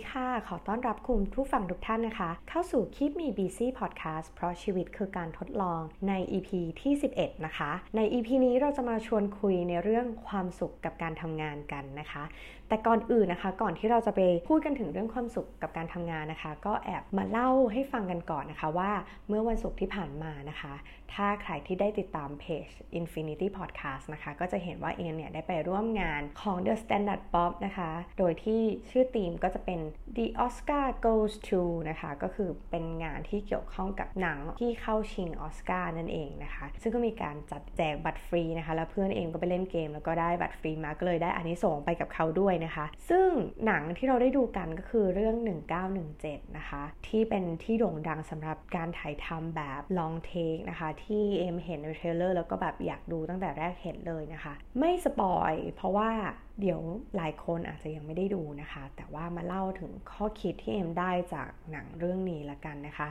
ดีค่ะ ขอต้อนรับคุณผู้ฟังทุกท่านนะคะ เข้าสู่คลิปมี BC Podcast เพราะชีวิตคือการทดลองใน EP ที่ 11 นะคะ ใน EP นี้เราจะมาชวนคุยในเรื่องความสุขกับการทำงานกันนะคะ แต่ก่อนอื่นนะคะ ก่อนที่เราจะไปพูดกันถึงเรื่องความสุขกับการทำงานนะคะ ก็แอบมาเล่าให้ฟังกันก่อนนะคะว่าเมื่อวันศุกร์ที่ผ่านมานะคะ ถ้าใครที่ได้ติดตามเพจ Infinity Podcast นะคะ ก็จะเห็นว่าเอนเนี่ยได้ไปร่วมงานของ The Standard Pop นะคะ โดยที่ชื่อธีมก็จะเป็น The Oscar Goes to นะคะ ก็คือเป็นงานที่เกี่ยวข้องกับหนังที่เข้าชิงออสการ์นั่นเองนะคะ ซึ่งก็มีการจัดแจกบัตรฟรีนะคะ แล้วเพื่อนเองก็ไปเล่นเกม แล้วก็ได้บัตรฟรีมาก็เลยได้อันนี้ส่งไปกับเขาด้วยนะคะ ซึ่งหนังที่เราได้ดูกันก็คือเรื่อง 1917 นะคะ ที่เป็นที่โด่งดังสำหรับการถ่ายทำแบบ long take นะคะ ที่เอมเห็นใน trailer แล้วก็แบบอยากดูตั้งแต่แรกเห็นเลยนะคะ ไม่ spoil เพราะว่า เดี๋ยวหลายคนอาจจะยังไม่ได้ดูนะคะ แต่ว่ามาเล่าถึงข้อคิดที่เอ็มได้จากหนังเรื่องนี้ละกันนะคะ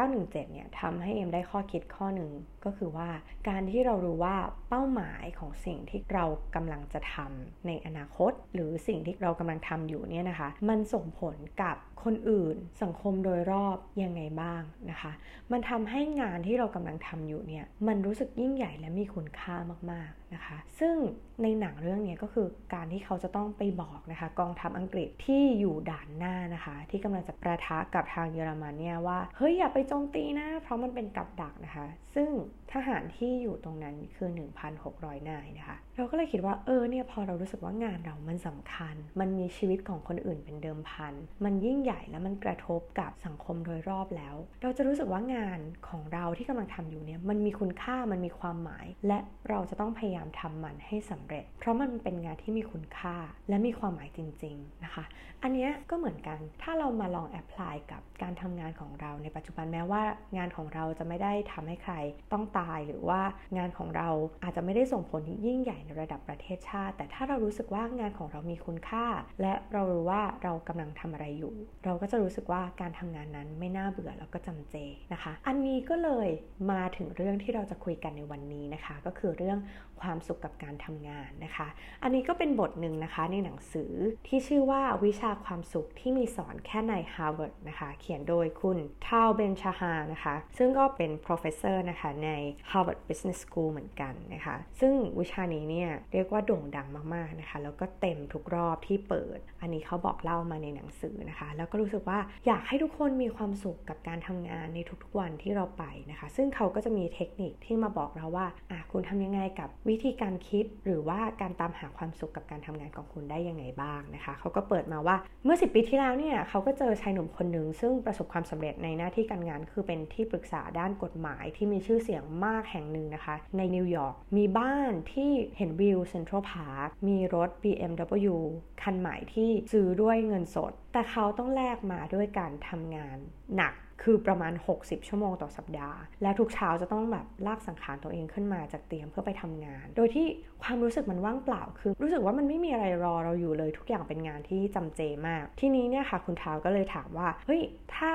1917 เนี่ยทำให้เอ็มได้ข้อคิดข้อหนึ่งก็คือว่า การที่เรารู้ว่าเป้าหมายของสิ่งที่เรากำลังจะทำในอนาคต หรือสิ่งที่เรากำลังทำอยู่เนี่ยนะคะ มันส่งผลกับคนอื่น สังคมโดยรอบยังไงบ้างนะคะ มันทำให้งานที่เรากำลังทำอยู่เนี่ยมันรู้สึกยิ่งใหญ่และมีคุณค่ามากๆนะคะ ซึ่งในหนังเรื่องนี้ก็คือการที่เขาจะต้องไปบอกนะคะ กองทัพอังกฤษที่อยู่ด่านหน้านะคะ ที่กำลังจะประทะกับทางเยอรมันเนี่ยว่าเฮ้ยอย่าไปโจมตีนะ เพราะมันเป็นกับดักนะคะ ซึ่งทหารที่อยู่ตรงนั้นคือ 1,600 นายนะคะเราก็เลยคิดว่าเออเนี่ยพอเรารู้สึกว่างานเรามันสำคัญ มันมีชีวิตของคนอื่นเป็นเดิมพัน มันยิ่งใหญ่และมันกระทบกับสังคมโดยรอบแล้ว เราจะรู้สึกว่างานของเราที่กำลังทำอยู่เนี่ยมันมีคุณค่ามันมีความหมาย และเราจะต้องพยายามทำมันให้สำเร็จ เพราะมันเป็นงานที่มีคุณค่าและมีความหมายจริง ๆนะคะ อันนี้ก็เหมือนกัน ถ้าเรามาลองแอพพลายกับการทำงานของเราในปัจจุบันแม้ว่างานของเราจะไม่ได้ทำให้ใครต้องตายหรือว่างานของเราอาจจะไม่ได้ส่งผลยิ่งใหญ่ในระดับประเทศชาติ แต่ถ้าเรารู้สึกว่างานของเรามีคุณค่า และเรารู้ว่าเรากำลังทำอะไรอยู่ เราก็จะรู้สึกว่าการทำงานนั้นไม่น่าเบื่อแล้วก็จำเจนะคะ อันนี้ก็เลยมาถึงเรื่องที่เราจะคุยกันในวันนี้นะคะ ก็คือเรื่องความสุขกับการทำงานนะคะ อันนี้ก็เป็นบทหนึ่งนะคะในหนังสือที่ชื่อว่าวิชาความสุขที่มีสอนแค่ใน Harvard นะคะ เขียนโดยคุณทาวเบนชาฮานะคะ ซึ่งก็เป็น professor นะคะใน Harvard Business School เหมือนกันนะคะ ซึ่งวิชานี้เนี่ยเรียกว่าโด่งดังมากๆนะคะ แล้วก็เต็มทุกรอบที่เปิด อันนี้เขาบอกเล่ามาในหนังสือนะคะ แล้วก็รู้สึกว่าอยากให้ทุกคนมีความสุขกับการทำงานในทุกๆวันที่เราไปนะคะ ซึ่งเขาก็จะมีเทคนิคที่มาบอกเราว่าอะคุณทำยังไงกับวิธีการคิด หรือว่าการตามหาความสุขกับการทำงานของคุณได้ยังไงบ้างนะคะ เขาก็เปิดมาว่าเมื่อ 10 ปีที่แล้วเนี่ยเขาก็เจอชายหนุ่มคนหนึ่งซึ่งประสบความสำเร็จในหน้าที่การงาน คือเป็นที่ปรึกษาด้านกฎหมายที่มีชื่อเสียงมากแห่งหนึ่งนะคะ ในนิวยอร์กมีบ้านที่เห็นวิวเซ็นทรัลพาร์คมีรถ BMW คันใหม่ที่ซื้อด้วยเงินสด แต่เขาต้องแลกมาด้วยการทำงานหนัก คือประมาณ 60 ชั่วโมงต่อสัปดาห์ แล้วทุกเช้าจะต้องแบบลากสังขารตัวเองขึ้นมาจากเตียงเพื่อไปทำงาน โดยที่ความรู้สึกมันว่างเปล่า คือ รู้สึกว่ามันไม่มีอะไรรอเราอยู่เลย ทุกอย่างเป็นงานที่จำเจมาก ทีนี้เนี่ยค่ะคุณท้าวก็เลยถามว่า เฮ้ย ถ้า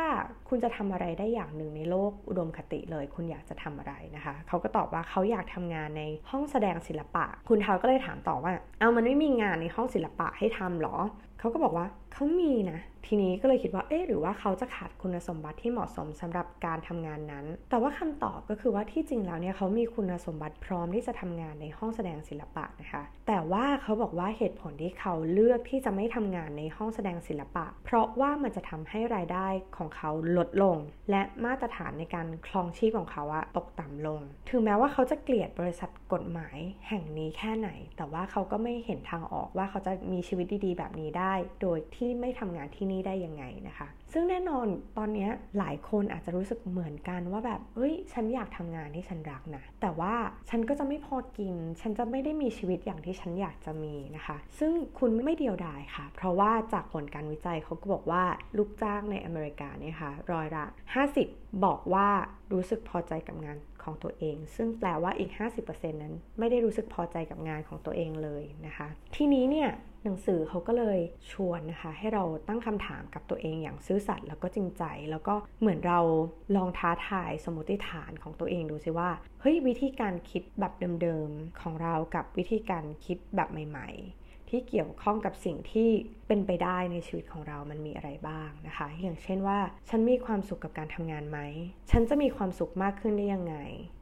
คุณจะทำอะไรได้อย่างหนึ่งในโลกอุดมคติเลย คุณอยากจะทำอะไรนะคะ เขาก็ตอบว่าเขาอยากทำงานในห้องแสดงศิลปะ คุณท้าวก็เลยถามต่อว่า เอามันไม่มีงานในห้องศิลปะให้ทำหรอ เขาก็บอกว่าเขามีนะ ทีนี้ก็เลยคิดว่า เอ๊ะ หรือว่าเขาจะขาดคุณสมบัติที่เหมาะสมสำหรับการทำงานนั้น แต่ว่าคำตอบก็คือว่าที่จริงแล้วเนี่ยเขามีคุณสมบัติพร้อมที่จะทำงานในห้องแสดงศิลปะนะคะ แต่ว่าเขาบอกว่าเหตุผลที่เขาเลือกที่จะไม่ทำงานในห้องแสดงศิลปะ เพราะว่ามันจะทำให้รายได้ของเขาลดลง และมาตรฐานในการคลองชีพของเขาอะตกต่ำลง ถึงแม้ว่าเขาจะเกลียดบริษัทกฎหมายแห่งนี้แค่ไหน แต่ว่าเขาก็ไม่เห็นทางออกว่าเขาจะมีชีวิตดีๆ แบบนี้ได้ โดยที่ไม่ทำงานที่นี่ได้ยังไงนะคะ ซึ่งแน่นอนตอนนี้หลายคนอาจจะรู้สึกเหมือนกันว่าแบบเอ้ย ฉันอยากทำงานที่ฉันรักนะ แต่ว่าฉันก็จะไม่พอกิน ฉันจะไม่ได้มีชีวิตอย่างที่ฉันอยากจะมีนะคะ ซึ่งคุณไม่เดียวดายค่ะ เพราะว่าจากผลการวิจัยเขาก็บอกว่าลูกจ้างในอเมริกาเนี่ยค่ะร้อยละ 50 บอกว่ารู้สึกพอใจกับงานของตัวเอง ซึ่งแปลว่าอีก 50%นั้นไม่ได้รู้สึกพอใจกับงานของตัวเองเลยนะคะ ทีนี้เนี่ย หนังสือเขาก็เลยชวนนะคะ ให้เราตั้งคำถามกับตัวเองอย่างซื่อสัตย์แล้วก็จริงใจ แล้วก็เหมือนเราลองท้าทายสมมติฐานของตัวเองดูซิว่าเฮ้ยวิธีการคิดแบบเดิมๆของเรากับวิธีการคิดแบบใหม่ ๆ ที่เกี่ยวข้องกับสิ่งที่เป็นไปได้ในชีวิตของเรามันมีอะไรบ้างนะคะ อย่างเช่นว่า ฉันมีความสุขกับการทำงานไหม ฉันจะมีความสุขมากขึ้นได้ยังไง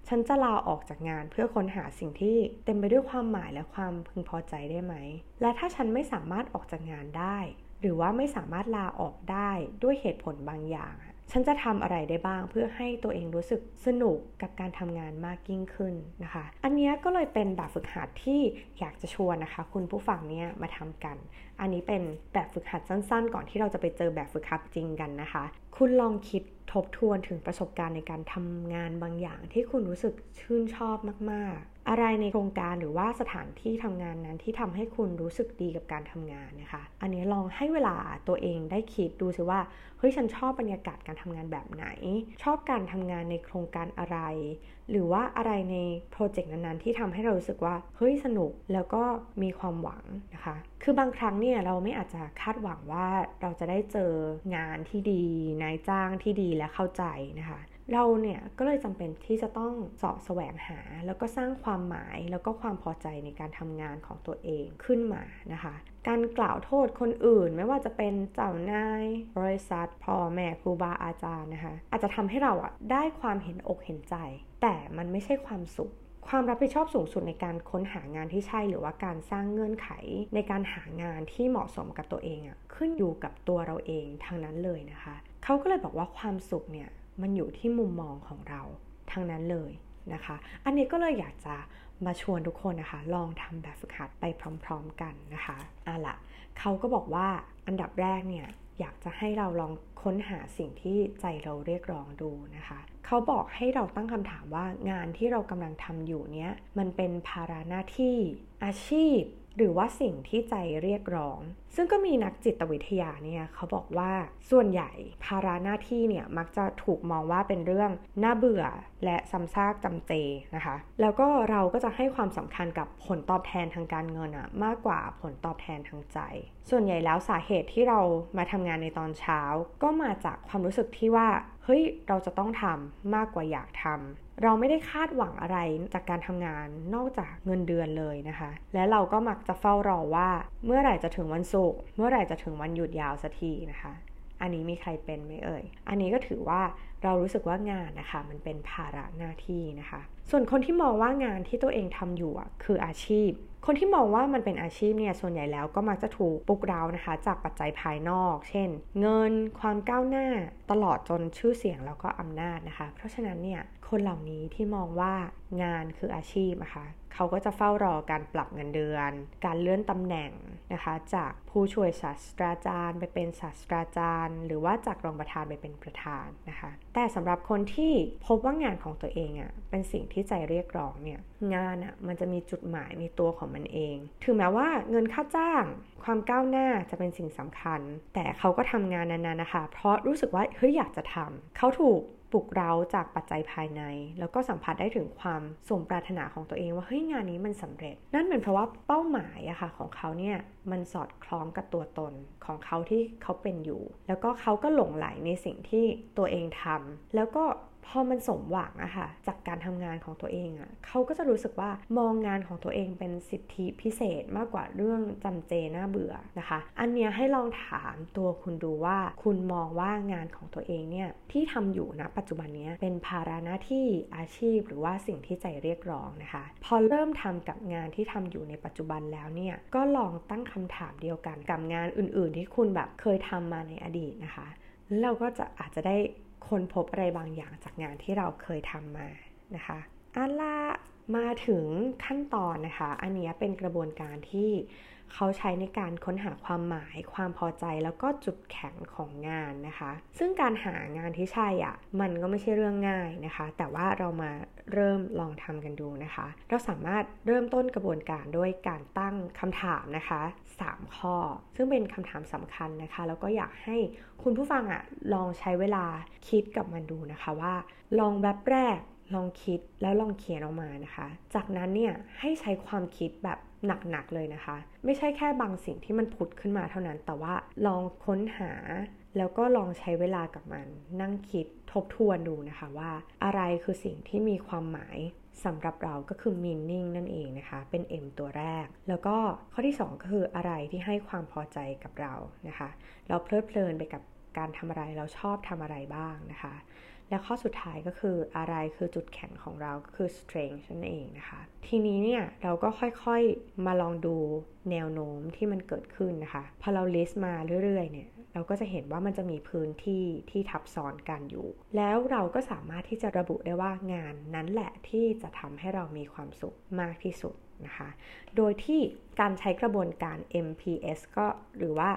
ฉันจะลาออกจากงานเพื่อค้นหาสิ่งที่เต็มไปด้วยความหมายและความพึงพอใจได้ไหม และถ้าฉันไม่สามารถออกจากงานได้ หรือว่าไม่สามารถลาออกได้ด้วยเหตุผลบางอย่าง ฉันจะทำอะไรได้บ้างเพื่อให้ตัวเองรู้สึกสนุกกับการทำงานมากยิ่งขึ้นนะคะ อันนี้ก็เลยเป็นแบบฝึกหัดที่อยากจะชวนนะคะ คุณผู้ฟังเนี่ยมาทำกัน อันนี้เป็นแบบฝึกหัดสั้นๆ ก่อนที่เราจะไปเจอแบบฝึกหัดจริงกันนะคะ คุณลองคิดทบทวนถึงประสบการณ์ในการทำงานบางอย่างที่คุณรู้สึกชื่นชอบมากๆ อะไรในโครงการหรือว่าสถานที่ทำงานนั้นที่ทำให้คุณรู้สึกดีกับการทำงานนะคะ อันนี้ลองให้เวลาตัวเองได้คิดดูสิว่า เฮ้ยฉันชอบบรรยากาศการทำงานแบบไหน ชอบการทำงานในโครงการอะไร หรือว่าอะไรในโปรเจกต์นั้นๆ ที่ทำให้เรารู้สึกว่า เฮ้ยสนุกแล้วก็มีความหวังนะคะ คือบางครั้งเนี่ยเราไม่อาจจะคาดหวังว่าเราจะได้เจองานที่ดีนายจ้างที่ดีและเข้าใจนะคะ เราเนี่ยก็เลยจำเป็นที่จะต้องสอบแสวงหา แล้วก็สร้างความหมายแล้วก็ความพอใจในการทำงานของตัวเองขึ้นมานะคะ การกล่าวโทษคนอื่นไม่ว่าจะเป็นเจ้านายบริษัทพ่อแม่ครูบาอาจารย์นะคะ อาจจะทำให้เราอะได้ความเห็นอกเห็นใจ แต่มันไม่ใช่ความสุขความรับผิดชอบสูงสุดในการค้นหางานที่ใช่ หรือว่าการสร้างเงื่อนไขในการหางานที่เหมาะสมกับตัวเองอะขึ้นอยู่กับตัวเราเองทางนั้นเลยนะคะ เขาก็เลยบอกว่าความสุขเนี่ย มันอยู่ที่มุมมองของเราทั้งนั้นเลยนะคะ อันนี้ก็เลยอยากจะมาชวนทุกคนนะคะ ลองทำแบบฝึกหัดไปพร้อม ๆ กันนะคะเอาละเขาก็บอกว่าอันดับแรกเนี่ยอยากจะให้เราลองค้นหาสิ่งที่ใจเราเรียกร้องดูนะคะ เขาบอกให้เราตั้งคำถามว่างานที่เรากำลังทำอยู่เนี้ยมันเป็นภาระหน้าที่อาชีพ หรือว่าสิ่งที่ใจเรียกร้อง ซึ่งก็มีนักจิตวิทยาเนี่ยเขาบอกว่าส่วนใหญ่ภาระหน้าที่เนี่ยมักจะถูกมองว่าเป็นเรื่องน่าเบื่อและซ้ำซากจำเจนะคะ แล้วก็เราก็จะให้ความสำคัญกับผลตอบแทนทางการเงินอะมากกว่าผลตอบแทนทางใจ ส่วนใหญ่แล้วสาเหตุที่เรามาทำงานในตอนเช้า ก็มาจากความรู้สึกที่ว่าเฮ้ยเราจะต้องทำมากกว่าอยากทำ เราไม่ได้คาดหวังอะไรจากการทำงานนอกจากเงินเดือนเลยนะคะ และเราก็มักจะเฝ้ารอว่าเมื่อไหร่จะถึงวันศุกร์เมื่อไหร่จะถึงวันหยุดยาวสักทีนะคะ อันนี้มีใครเป็นไหมเอ่ย อันนี้ก็ถือว่าเรารู้สึกว่างานนะคะ มันเป็นภาระหน้าที่นะคะ ส่วนคนที่มองว่างานที่ตัวเองทำอยู่คืออาชีพ คนที่มองว่ามันเป็นอาชีพเนี่ยส่วนใหญ่แล้วก็มักจะถูกปลุกเร้านะคะ จากปัจจัยภายนอก เช่น เงินความก้าวหน้าตลอดจนชื่อเสียงแล้วก็อำนาจนะคะ เพราะฉะนั้นเนี่ยคนเหล่านี้ที่มองว่างานคืออาชีพนะคะเขาก็จะเฝ้ารอการปรับเงินเดือน การเลื่อนตำแหน่งนะคะ จากผู้ช่วยศาสตราจารย์ ไปเป็นศาสตราจารย์ หรือว่าจากรองประธานไปเป็นประธานนะคะ แต่สำหรับคนที่พบว่างานของตัวเองอะ่ะเป็นสิ่งที่ใจเรียกร้องเนี่ยงานอะ่ะมันจะมีจุดหมายในตัวของมันเอง ถึงแม้ว่าเงินค่าจ้าง ความก้าวหน้าจะเป็นสิ่งสำคัญ แต่เขาก็ทำงานนั้นๆนะคะ เพราะรู้สึกว่าเฮ้ยอยากจะทำเขาถูก ปลุกเร้าจากปัจจัยภายใน แล้วก็สัมผัสได้ถึงความสมปรารถนาของตัวเองว่าเฮ้ยงานนี้มันสำเร็จ นั่นเป็นเพราะว่าเป้าหมายอะค่ะของเขาเนี่ยมันสอดคล้องกับตัวตนของเขาที่เขาเป็นอยู่ แล้วก็เขาก็หลงไหลในสิ่งที่ตัวเองทำแล้วก็ พอมันสมหวังอะค่ะจากการทำงานของตัวเองอะเขาก็จะรู้สึกว่ามองงานของตัวเองเป็นสิทธิพิเศษมากกว่าเรื่องจำเจน่าเบื่อนะคะ อันเนี้ยให้ลองถามตัวคุณดูว่า คุณมองว่างานของตัวเองเนี่ยที่ทำอยู่นะปัจจุบันนี้เป็นภาระหน้าที่อาชีพ หรือว่าสิ่งที่ใจเรียกร้องนะคะ พอเริ่มทำกับงานที่ทำอยู่ในปัจจุบันแล้วเนี่ยก็ลองตั้งคำถามเดียวกันกับงานอื่น ๆ ที่คุณแบบเคยทำมาในอดีตนะคะแล้วเราก็จะอาจจะได้ ค้นพบอะไรบางอย่างจากงานที่เราเคยทำมานะคะอันละมาถึงขั้นตอนนะคะ อันนี้เป็นกระบวนการที่ เขาใช้ในการค้นหาความหมาย ความพอใจแล้วก็จุดแข็งของงานนะคะ ซึ่งการหางานที่ใช่อะ่ะมันก็ไม่ใช่เรื่องง่ายนะคะ แต่ว่าเรามาเริ่มลองทำกันดูนะคะ เราสามารถเริ่มต้นกระบวนการด้วยการตั้งคำถามนะคะ 3 ข้อ ซึ่งเป็นคำถามสำคัญนะคะ แล้วก็อยากให้คุณผู้ฟังอะ่ะลองใช้เวลาคิดกับมันดูนะคะว่า ลองแบบแรกลองคิดแล้วลองเขียนออกมานะคะ จากนั้นเนี่ยให้ใช้ความคิดแบบ หนักๆเลยนะคะ ไม่ใช่แค่บางสิ่งที่มันผุดขึ้นมาเท่านั้น แต่ว่าลองค้นหาแล้วก็ลองใช้เวลากับมัน นั่งคิดทบทวนดูนะคะว่า อะไรคือสิ่งที่มีความหมายสำหรับเราก็คือ meaning นั่นเองนะคะ เป็น M ตัวแรก แล้วก็ข้อที่ 2 ก็คืออะไรที่ให้ความพอใจกับเรานะคะ เราเพลิดเพลินไปกับการทำอะไร เราชอบทำอะไรบ้างนะคะ และข้อสุดท้ายก็คืออะไรคือจุดแข็งของเราก็คือ strength นั่นเองนะคะ ทีนี้เนี่ยเราก็ค่อยๆมาลองดูแนวโน้มที่มันเกิดขึ้นนะคะ พอเรา list มาเรื่อยๆเนี่ยเราก็จะเห็นว่ามันจะมีพื้นที่ที่ทับซ้อนกันอยู่ แล้วเราก็สามารถที่จะระบุได้ว่างานนั้นแหละที่จะทำให้เรามีความสุขมากที่สุดนะคะ โดยที่การใช้กระบวนการ MPS ก็หรือว่า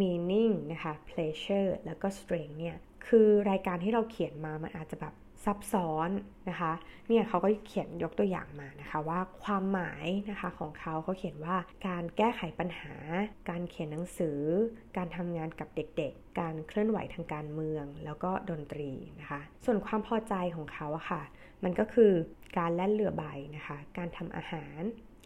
meaning นะคะ pleasure แล้วก็ strength เนี่ย คือรายการที่เราเขียนมามันอาจจะแบบซับซ้อนนะคะ เนี่ยเขาก็เขียนยกตัวอย่างมานะคะว่าความหมายนะคะของเขาเขาเขียนว่าการแก้ไขปัญหา การเขียนหนังสือ การทำงานกับเด็กๆ การเคลื่อนไหวทางการเมือง แล้วก็ดนตรีนะคะ ส่วนความพอใจของเขาอะค่ะ มันก็คือการแล่นเรือใบนะคะ การทำอาหาร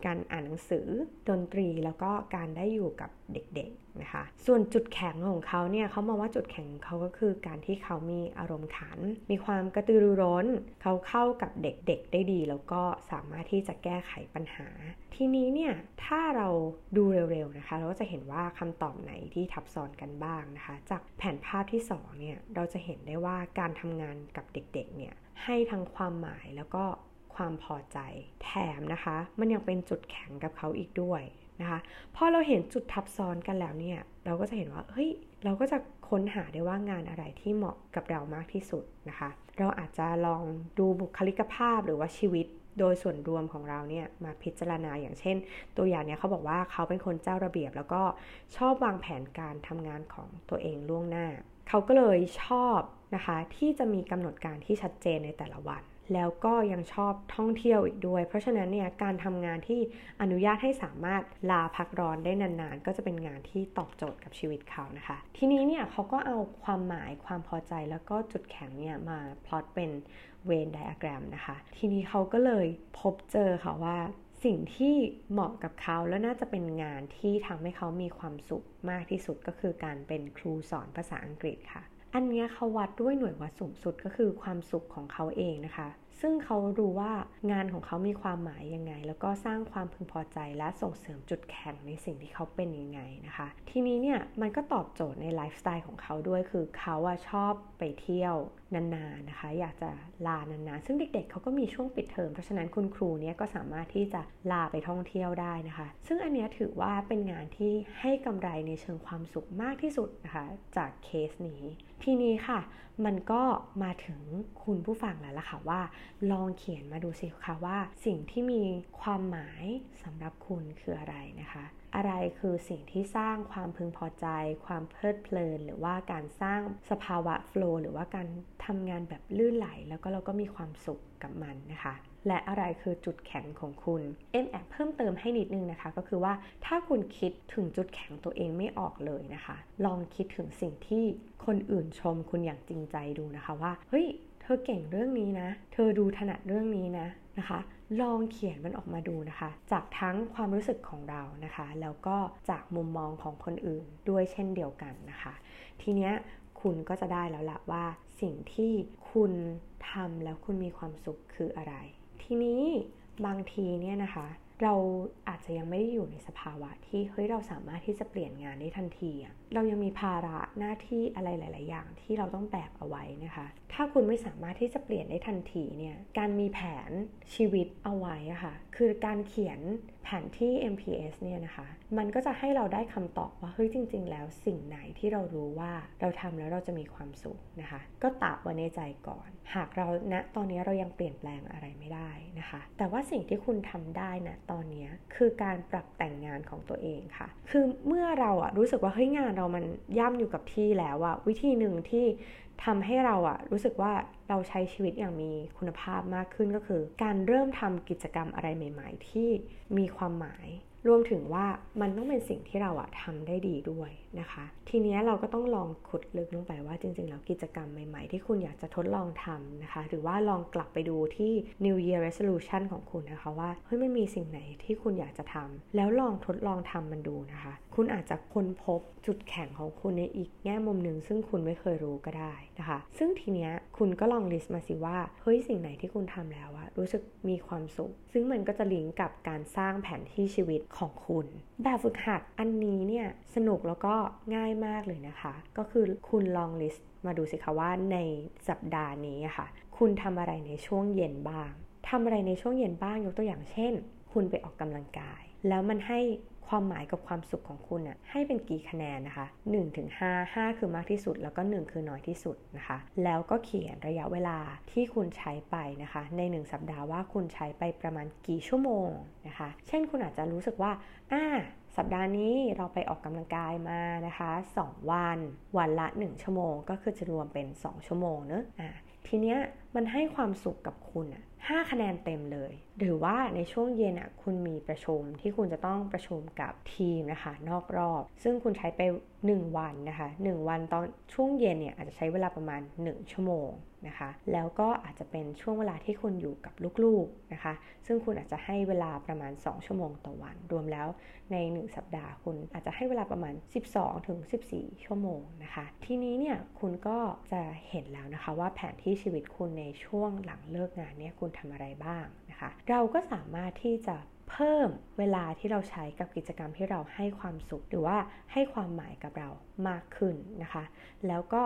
การอ่านหนังสือดนตรีแล้วก็การได้อยู่กับเด็กๆนะคะ ส่วนจุดแข็งของเขาเนี่ยเขามองว่าจุดแข็งของเขาก็คือการที่เขามีอารมณ์ขัน มีความกระตือรือร้น เขาเข้ากับเด็กๆได้ดี แล้วก็สามารถที่จะแก้ไขปัญหา ทีนี้เนี่ยถ้าเราดูเร็วๆนะคะ เราก็จะเห็นว่าคำตอบไหนที่ทับซ้อนกันบ้างนะคะ จากแผนภาพที่2เนี่ยเราจะเห็นได้ว่าการทำงานกับเด็กๆเนี่ยให้ทั้งความหมายแล้วก็ ความพอใจ แถมนะคะ มันยังเป็นจุดแข็งกับเขาอีกด้วยนะคะพอเราเห็นจุดทับซ้อนกันแล้วเนี่ย เราก็จะเห็นว่าเฮ้ยเราก็จะค้นหาได้ว่างานอะไรที่เหมาะกับเรามากที่สุดนะคะ เราอาจจะลองดูบุคลิกภาพหรือว่าชีวิตโดยส่วนรวมของเราเนี่ยมาพิจารณาอย่างเช่น ตัวอย่างเนี้ยเขาบอกว่าเขาเป็นคนเจ้าระเบียบ แล้วก็ชอบวางแผนการทำงานของตัวเองล่วงหน้า เขาก็เลยชอบนะคะที่จะมีกำหนดการที่ชัดเจนในแต่ละวัน แล้วก็ยังชอบท่องเที่ยวอีกด้วย เพราะฉะนั้นเนี่ยการทำงานที่อนุญาตให้สามารถลาพักร้อนได้นานๆ ก็จะเป็นงานที่ตอบโจทย์กับชีวิตเขานะคะ ทีนี้เนี่ยเขาก็เอาความหมายความพอใจแล้วก็จุดแข็งเนี่ยมาพลอตเป็นเวนไดอะแกรมนะคะ ทีนี้เขาก็เลยพบเจอค่ะว่าสิ่งที่เหมาะกับเขาแล้วน่าจะเป็นงานที่ทำให้เขามีความสุขมากที่สุดก็คือการเป็นครูสอนภาษาอังกฤษค่ะ อันนี้เขาวัดด้วยหน่วยวัดสูงสุดก็คือความสุขของเขาเองนะคะ ซึ่งเขารู้ว่างานของเขามีความหมายยังไง แล้วก็สร้างความพึงพอใจและส่งเสริมจุดแข็งในสิ่งที่เขาเป็นยังไงนะคะ ทีนี้เนี่ยมันก็ตอบโจทย์ในไลฟ์สไตล์ของเขาด้วยคือเขาอะชอบไปเที่ยวนานๆนะคะ อยากจะลานานๆ ซึ่งเด็กๆเขาก็มีช่วงปิดเทอมเพราะฉะนั้นคุณครูเนี่ยก็สามารถที่จะลาไปท่องเที่ยวได้นะคะ ซึ่งอันนี้ถือว่าเป็นงานที่ให้กำไรในเชิงความสุขมากที่สุดนะคะจากเคสนี้ ทีนี้ค่ะ มันก็มาถึงคุณผู้ฟังแล้วล่ะค่ะว่า ลองเขียนมาดูสิคะว่าสิ่งที่มีความหมายสำหรับคุณคืออะไรนะคะ อะไรคือสิ่งที่สร้างความพึงพอใจ ความเพลิดเพลิน หรือว่าการสร้างสภาวะโฟล์หรือว่าการทำงานแบบลื่นไหล แล้วก็เราก็มีความสุขกับมันนะคะ และอะไรคือจุดแข็งของคุณเอ็มแอบเพิ่มเติมให้นิดนึงนะคะ ก็คือว่าถ้าคุณคิดถึงจุดแข็งตัวเองไม่ออกเลยนะคะ ลองคิดถึงสิ่งที่คนอื่นชมคุณอย่างจริงใจดูนะคะว่าเฮ้ยเธอเก่งเรื่องนี้นะ เธอดูถนัดเรื่องนี้นะนะคะ ลองเขียนมันออกมาดูนะคะ จากทั้งความรู้สึกของเรานะคะ แล้วก็จากมุมมองของคนอื่นด้วยเช่นเดียวกันนะคะ ทีเนี้ยคุณก็จะได้แล้วละว่าสิ่งที่คุณทำแล้วคุณมีความสุขคืออะไร ทีนี้บางทีเนี่ยนะคะ เราอาจจะยังไม่ได้อยู่ในสภาวะที่เฮ้ยเราสามารถที่จะเปลี่ยนงานได้ทันทีอะเรายังมีภาระหน้าที่อะไรหลาย ๆ อย่างที่เราต้องแบกเอาไว้นะคะ ถ้าคุณไม่สามารถที่จะเปลี่ยนได้ทันทีเนี่ย การมีแผนชีวิตเอาไว้อะคะ่ะ คือการเขียนแผนที่ MPS เนี่ยนะคะ มันก็จะให้เราได้คำตอบว่าเฮ้ยจริง ๆ แล้วสิ่งไหนที่เรารู้ว่าเราทำแล้วเราจะมีความสุขนะคะ ก็ตากไว้ในใจก่อน หากเราณนะตอนนี้เรายังเปลี่ยนแปลงอะไรไม่ได้นะคะ แต่ว่าสิ่งที่คุณทำได้นะตอนนี้คือการปรับแต่งงานของตัวเองค่ะ คือเมื่อเราอะรู้สึกว่าเฮ้ยงานเรามันย่ำอยู่กับที่แล้วอะวิธีหนึ่งที่ทำให้เราอะรู้สึกว่าเราใช้ชีวิตอย่างมีคุณภาพมากขึ้นก็คือ การเริ่มทำกิจกรรมอะไรใหม่ ๆ ที่มีความหมาย รวมถึงว่ามันต้องเป็นสิ่งที่เราอะทำได้ดีด้วยนะคะ ทีนี้เราก็ต้องลองขุดลึกลงไปว่าจริงๆแล้วกิจกรรมใหม่ๆ ที่คุณอยากจะทดลองทำนะคะ หรือว่าลองกลับไปดูที่ New Year Resolution ของคุณนะคะว่าเฮ้ยมันมีสิ่งไหนที่คุณอยากจะทำแล้วลองทดลองทำมันดูนะคะ คุณอาจจะค้นพบจุดแข็งของคุณในอีกแง่มุมหนึ่งซึ่งคุณไม่เคยรู้ก็ได้นะคะ ซึ่งทีเนี้ยคุณก็ลองลิสต์มาสิว่าเฮ้ยสิ่งไหนที่คุณทำแล้วอะรู้สึกมีความสุข ซึ่งมันก็จะลิงก์กับการสร้างแผนที่ชีวิตของคุณ แบบฝึกหัดอันนี้เนี่ยสนุกแล้วก็ง่ายมากเลยนะคะ ก็คือคุณลองลิสต์มาดูสิคะว่าในสัปดาห์นี้ค่ะ คุณทำอะไรในช่วงเย็นบ้างทำอะไรในช่วงเย็นบ้างยกตัวอย่างเช่น คุณไปออกกำลังกาย แล้วมันให้ ความหมายกับความสุขของคุณอะให้เป็นกี่คะแนนนะคะ1ถึง5 5 คือมากที่สุด แล้วก็ 1 คือน้อยที่สุดนะคะ แล้วก็เขียนระยะเวลาที่คุณใช้ไปนะคะ ใน 1 สัปดาห์ว่าคุณใช้ไปประมาณกี่ชั่วโมงนะคะ เช่นคุณอาจจะรู้สึกว่าอ่าสัปดาห์นี้เราไปออกกำลังกายมานะคะ 2 วัน วันละ 1 ชั่วโมง ก็คือจะรวมเป็น 2 ชั่วโมงเนอะอ่าทีเนี้ยมันให้ความสุขกับคุณอะ 5 คะแนนเต็มเลย หรือว่าในช่วงเย็นอะคุณมีประชุมที่คุณจะต้องประชุมกับทีมนะคะ นอกรอบ ซึ่งคุณใช้ไป1 วันนะคะ1วันตอนช่วงเย็นเนี่ยอาจจะใช้เวลาประมาณ 1 ชั่วโมงนะคะ แล้วก็อาจจะเป็นช่วงเวลาที่คุณอยู่กับลูกๆนะคะ ซึ่งคุณอาจจะให้เวลาประมาณ 2 ชั่วโมงต่อวัน รวมแล้วใน 1 สัปดาห์คุณอาจจะให้เวลาประมาณ 12ถึง14 ชั่วโมงนะคะ ทีนี้เนี่ยคุณก็จะเห็นแล้วนะคะว่าแผนที่ชีวิตคุณในช่วงหลังเลิกงานเนี่ยคุณทำอะไรบ้างนะคะ เราก็สามารถที่จะ เพิ่มเวลาที่เราใช้กับกิจกรรมที่เราให้ความสุขหรือว่าให้ความหมายกับเรามากขึ้นนะคะ แล้วก็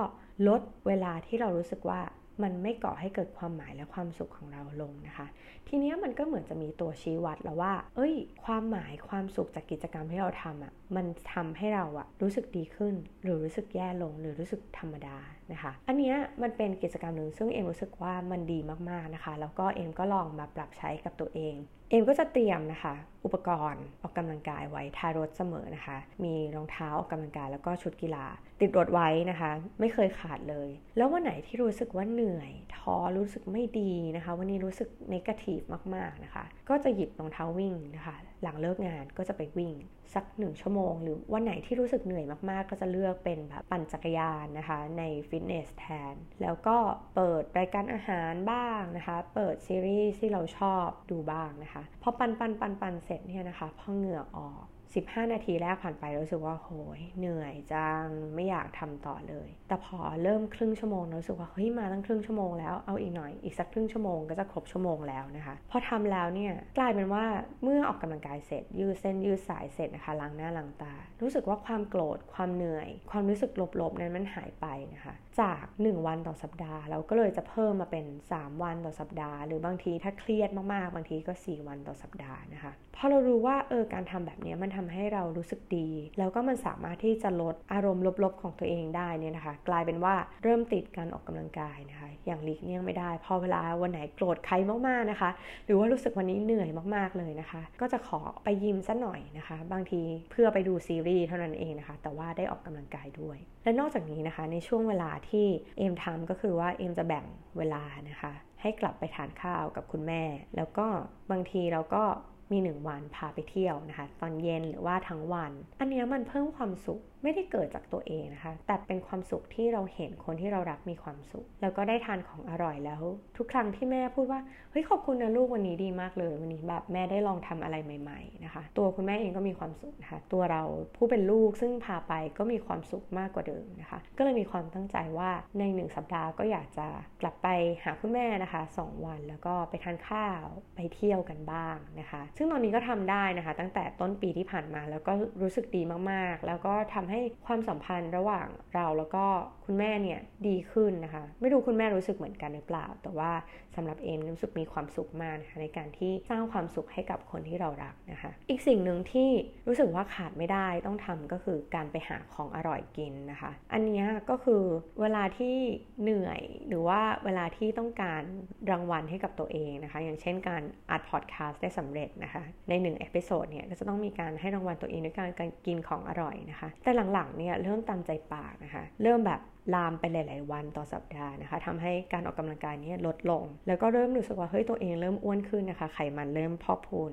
ลดเวลาที่เรารู้สึกว่ามันไม่ก่อให้เกิดความหมายและความสุขของเราลงนะคะ ทีนี้มันก็เหมือนจะมีตัวชี้วัดแล้วว่า เอ้ย ความหมายความสุขจากกิจกรรมที่เราทำอะ่ะ มันทำให้เราอะรู้สึกดีขึ้น หรือรู้สึกแย่ลง หรือรู้สึกธรรมดานะคะ อันนี้มันเป็นกิจกรรมหนึ่งซึ่งเอ็มรู้สึกว่ามันดีมากๆนะคะ แล้วก็เอ็มก็ลองมาปรับใช้กับตัวเอง เอ็มก็จะเตรียมนะคะ อุปกรณ์ออกกำลังกายไว้ท้ายรถเสมอนะคะ มีรองเท้าออกกำลังกายแล้วก็ชุดกีฬา ติดรถไว้นะคะ ไม่เคยขาดเลย แล้ววันไหนที่รู้สึกว่าเหนื่อยท้อรู้สึกไม่ดีนะคะ วันนี้รู้สึกนกาทีฟมากๆนะคะ ก็จะหยิบรองเท้าวิ่งนะคะ หลังเลิกงานก็จะไปวิ่งสักหนึ่งชั่วโมง หรือวันไหนที่รู้สึกเหนื่อยมากๆ ก็จะเลือกเป็นแบบปั่นจักรยานนะคะ ในฟิตเนสแทน แล้วก็เปิดรายการอาหารบ้างนะคะ เปิดซีรีส์ที่เราชอบดูบ้างนะคะ พอปันปันปันปันเสร็จเนี่ยนะคะ พอเหงื่อออก 15 นาทีแรกผ่านไปรู้สึกว่าโหยเหนื่อยจังไม่อยากทำต่อเลย แต่พอเริ่มครึ่งชั่วโมงรู้สึกว่าเฮ้ยมาตั้งครึ่งชั่วโมงแล้วเอาอีกหน่อยอีกสักครึ่งชั่วโมงก็จะครบชั่วโมงแล้วนะคะพอทำแล้วเนี่ยกลายเป็นว่าเมื่อออกกำลังกายเสร็จ ยืดเส้นยืดสายเสร็จนะคะล้างหน้าล้างตา รู้สึกว่าความโกรธความเหนื่อย ความรู้สึกลบๆนั้นมันหายไปนะคะ จาก 1 วันต่อสัปดาห์ เราก็เลยจะเพิ่มมาเป็น 3 วันต่อสัปดาห์ หรือบางทีถ้าเครียดมากๆบางทีก็ 4 วันต่อสัปดาห์นะคะพอเรารู้ว่าเออการทำแบบนี้มันทำให้เรารู้สึกดี แล้วก็มันสามารถที่จะลดอารมณ์ลบๆของตัวเองได้เนี่ยนะคะ กลายเป็นว่าเริ่มติดการออกกำลังกายนะคะ อย่างหลีกเลี่ยงไม่ได้ พอเวลาวันไหนโกรธใครมากๆนะคะ หรือว่ารู้สึกวันนี้เหนื่อยมากๆเลยนะคะ ก็จะขอไปยิมสัหน่อยนะคะ บางทีเพื่อไปดูซีรีส์เท่านั้นเองนะคะ แต่ว่าได้ออกกำลังกายด้วย และนอกจากนี้นะคะในช่วงเวลาที่เอมทำก็คือว่าเอมจะแบ่งเวลานะคะให้กลับไปทานข้าวกับคุณแม่ แล้วก็บางทีเราก็ มีหนึ่งวันพาไปเที่ยวนะคะ ตอนเย็นหรือว่าทั้งวัน อันนี้มันเพิ่มความสุข ไม่ได้เกิดจากตัวเองนะคะ แต่เป็นความสุขที่เราเห็นคนที่เรารักมีความสุข แล้วก็ได้ทานของอร่อยแล้ว ทุกครั้งที่แม่พูดว่า เฮ้ยขอบคุณนะลูกวันนี้ดีมากเลย วันนี้แบบแม่ได้ลองทำอะไรใหม่ ๆ นะคะ ตัวคุณแม่เองก็มีความสุขนะคะ ตัวเราผู้เป็นลูกซึ่งพาไปก็มีความสุขมากกว่าเดิมนะคะ ก็เลยมีความตั้งใจว่าในหนึ่งสัปดาห์ก็อยากจะกลับไปหาคุณแม่นะคะ 2 วันแล้วก็ไปทานข้าวไปเที่ยวกันบ้างนะคะ ซึ่งตอนนี้ก็ทำได้นะคะ ตั้งแต่ต้นปีที่ผ่านมาแล้วก็รู้สึกดีมากๆ แล้วก็ทำให้ความสัมพันธ์ระหว่างเราแล้วก็ คุณแม่เนี่ยดีขึ้นนะคะ ไม่รู้คุณแม่รู้สึกเหมือนกันหรือเปล่า แต่ว่าสำหรับเอมรู้สึกมีความสุขมากนะคะในการที่สร้างความสุขให้กับคนที่เรารักนะคะ อีกสิ่งหนึ่งที่รู้สึกว่าขาดไม่ได้ต้องทำก็คือการไปหาของอร่อยกินนะคะ อันนี้ก็คือเวลาที่เหนื่อยหรือว่าเวลาที่ต้องการรางวัลให้กับตัวเองนะคะ อย่างเช่นการอัดพอดแคสต์ได้สำเร็จนะคะในหนึ่ง episode เนี่ยก็จะต้องมีการให้รางวัลตัวเองด้วยการกินของอร่อยนะคะ แต่หลังๆเนี่ยเริ่มตามใจปากนะคะ เริ่มแบบลามไปหลาย ๆ วันต่อสัปดาห์นะคะทำให้การออกกำลังกายนี้ลดลง แล้วก็เริ่มรู้สึกว่าเฮ้ยตัวเองเริ่มอ้วนขึ้นนะคะ ไขมันเริ่มพอกพูน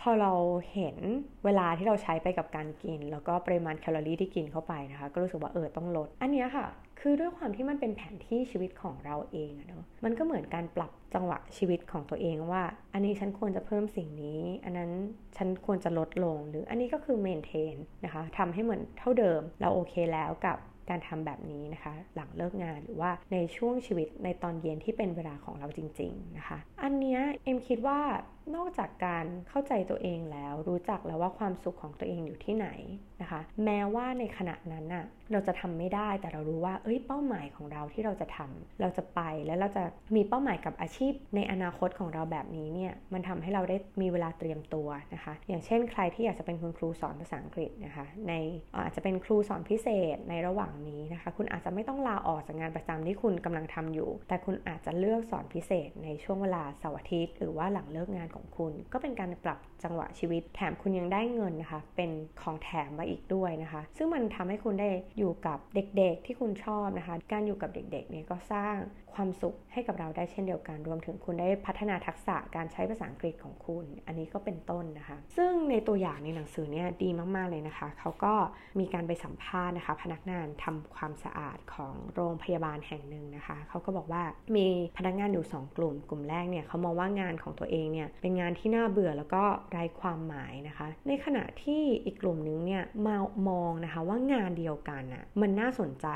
พอเราเห็นเวลาที่เราใช้ไปกับการกิน แล้วก็ปริมาณแคลอรี่ที่กินเข้าไปนะคะ ก็รู้สึกว่าเออต้องลด อันนี้ค่ะ คือด้วยความที่มันเป็นแผนที่ชีวิตของเราเองอะเนาะมันก็เหมือนการปรับจังหวะชีวิตของตัวเองว่า อันนี้ฉันควรจะเพิ่มสิ่งนี้ อันนั้นฉันควรจะลดลง หรืออันนี้ก็คือเมนเทนนะคะทำให้เหมือนเท่าเดิมเราโอเคแล้วกับ การทำแบบนี้นะคะ หลังเลิกงานหรือว่าในช่วงชีวิตในตอนเย็นที่เป็นเวลาของเราจริง ๆนะคะ อันเนี้ยเอ็มคิดว่า นอกจากการเข้าใจตัวเองแล้วรู้จักแล้วว่าความสุขของตัวเองอยู่ที่ไหนนะคะ แม้ว่าในขณะนั้นน่ะเราจะทำไม่ได้แต่เรารู้ว่าเอ้ยเป้าหมายของเราที่เราจะทำเราจะไปแล้วเราจะมีเป้าหมายกับอาชีพ ในอนาคตของเราแบบนี้เนี่ยมันทำให้เราได้มีเวลาเตรียมตัวนะคะ อย่างเช่นใครที่อยากจะเป็นคุณครูสอนภาษาอังกฤษนะคะ ในอาจจะเป็นครูสอนพิเศษในระหว่างนี้นะคะ คุณอาจจะไม่ต้องลาออกจากงานประจำที่คุณกำลังทำอยู่ แต่คุณอาจจะเลือกสอนพิเศษในช่วงเวลาเสาร์อาทิตย์หรือว่าหลังเลิกงานของคุณ ก็เป็นการปรับจังหวะชีวิต แถมคุณยังได้เงินนะคะ เป็นของแถมมาอีกด้วยนะคะ ซึ่งมันทำให้คุณได้อยู่กับเด็กๆที่คุณชอบนะคะ การอยู่กับเด็กๆเนี่ยก็สร้างความสุขให้กับเราได้เช่นเดียวกัน รวมถึงคุณได้พัฒนาทักษะการใช้ภาษาอังกฤษของคุณ อันนี้ก็เป็นต้นนะคะ ซึ่งในตัวอย่างในหนังสือเนี่ยดีมาก ๆ เลยนะคะ เขาก็มีการไปสัมภาษณ์นะคะ พนักงานทำความสะอาดของโรงพยาบาลแห่งหนึ่งนะคะ เขาก็บอกว่ามีพนักงานอยู่ 2 กลุ่ม กลุ่มแรกเนี่ยเขามองว่างานของตัวเองเนี่ยเป็นงานที่น่าเบื่อแล้วก็ไร้ความหมายนะคะ ในขณะที่อีกกลุ่มนึงเนี่ยมามองนะคะว่างานเดียวกันน่ะมันน่าสนใจ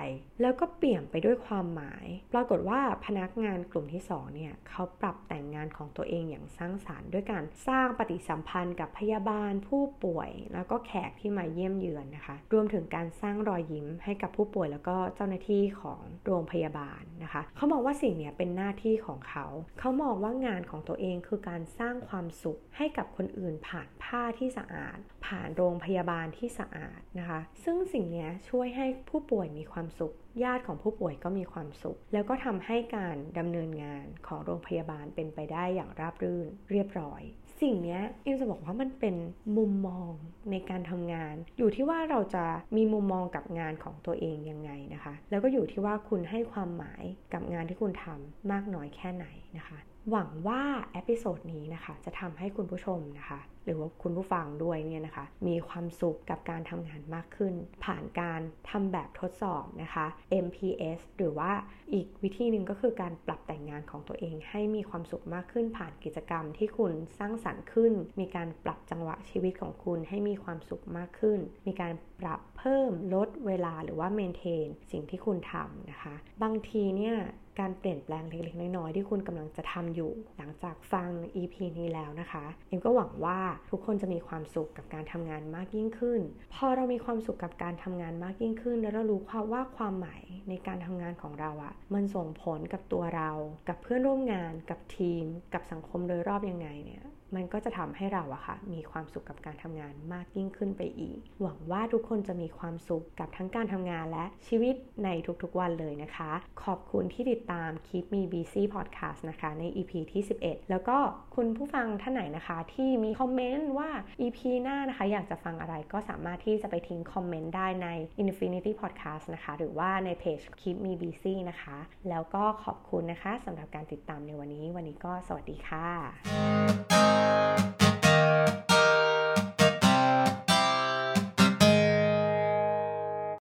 แล้วก็เปลี่ยนไปด้วยความหมาย ปรากฏว่าพนักงานกลุ่มที่2เนี่ยเขาปรับแต่งงานของตัวเองอย่างสร้างสารรค์ ด้วยการสร้างปฏิสัมพันธ์กับพยาบาลผู้ป่วย แล้วก็แขกที่มาเยี่ยมเยือนนะคะ รวมถึงการสร้างรอยยิ้มให้กับผู้ป่วยแล้วก็เจ้าหน้าที่ของโรงพยาบาลนะคะเขามองว่าสิ่งนี้เป็นหน้าที่ของเขา เขามองว่างานของตัวเองคือการสร้างความสุขให้กับคนอื่นผ่านผ้าที่สะอาด ผ่านโรงพยาบาลที่สะอาดนะคะ ซึ่งสิ่งนี้ช่วยให้ผู้ป่วยมีความสุข ญาติของผู้ป่วยก็มีความสุข แล้วก็ทำให้การดำเนินงานของโรงพยาบาลเป็นไปได้อย่างราบรื่นเรียบร้อย สิ่งนี้เอ็มจะบอกว่ามันเป็นมุมมองในการทำงาน อยู่ที่ว่าเราจะมีมุมมองกับงานของตัวเองยังไงนะคะ แล้วก็อยู่ที่ว่าคุณให้ความหมายกับงานที่คุณทำมากน้อยแค่ไหนนะคะ หวังว่า episode นี้นะคะจะทำให้คุณผู้ชมนะคะ หรือว่าคุณผู้ฟังด้วยเนี่ยนะคะ มีความสุขกับการทำงานมากขึ้น ผ่านการทำแบบทดสอบนะคะ MPS หรือว่าอีกวิธีหนึ่งก็คือการปรับแต่งงานของตัวเอง ให้มีความสุขมากขึ้น ผ่านกิจกรรมที่คุณสร้างสรรค์ขึ้น มีการปรับจังหวะชีวิตของคุณให้มีความสุขมากขึ้น มีการปรับเพิ่มลดเวลาหรือว่าเมนเทนสิ่งที่คุณทำนะคะ บางทีเนี่ยการเปลี่ยนแปลงเล็กๆ น้อยๆ ที่คุณกำลังจะทำอยู่ หลังจากฟัง EP นี้แล้วนะคะ เอ็มก็หวังว่าทุกคนจะมีความสุขกับการทำงานมากยิ่งขึ้น พอเรามีความสุขกับการทำงานมากยิ่งขึ้น แล้วเรารู้ความว่าความหมายในการทำงานของเราอะมันส่งผลกับตัวเรา กับเพื่อนร่วมงาน กับทีม กับสังคมโดยรอบยังไงเนี่ย มันก็จะทำให้เราอะค่ะมีความสุขกับการทำงานมากยิ่งขึ้นไปอีก หวังว่าทุกคนจะมีความสุขกับทั้งการทำงานและชีวิตในทุกๆวันเลยนะคะ ขอบคุณที่ติดตาม Keep Me Busy Podcast นะคะใน EP ที่ 11 แล้วก็คุณผู้ฟังท่านไหนนะคะที่มีคอมเมนต์ว่า EP หน้านะคะ อยากจะฟังอะไรก็สามารถที่จะไปทิ้งคอมเมนต์ได้ใน Infinity Podcast นะคะ หรือว่าในเพจ Keep Me Busy นะคะ แล้วก็ขอบคุณนะคะสำหรับการติดตามในวันนี้ วันนี้ก็สวัสดีค่ะ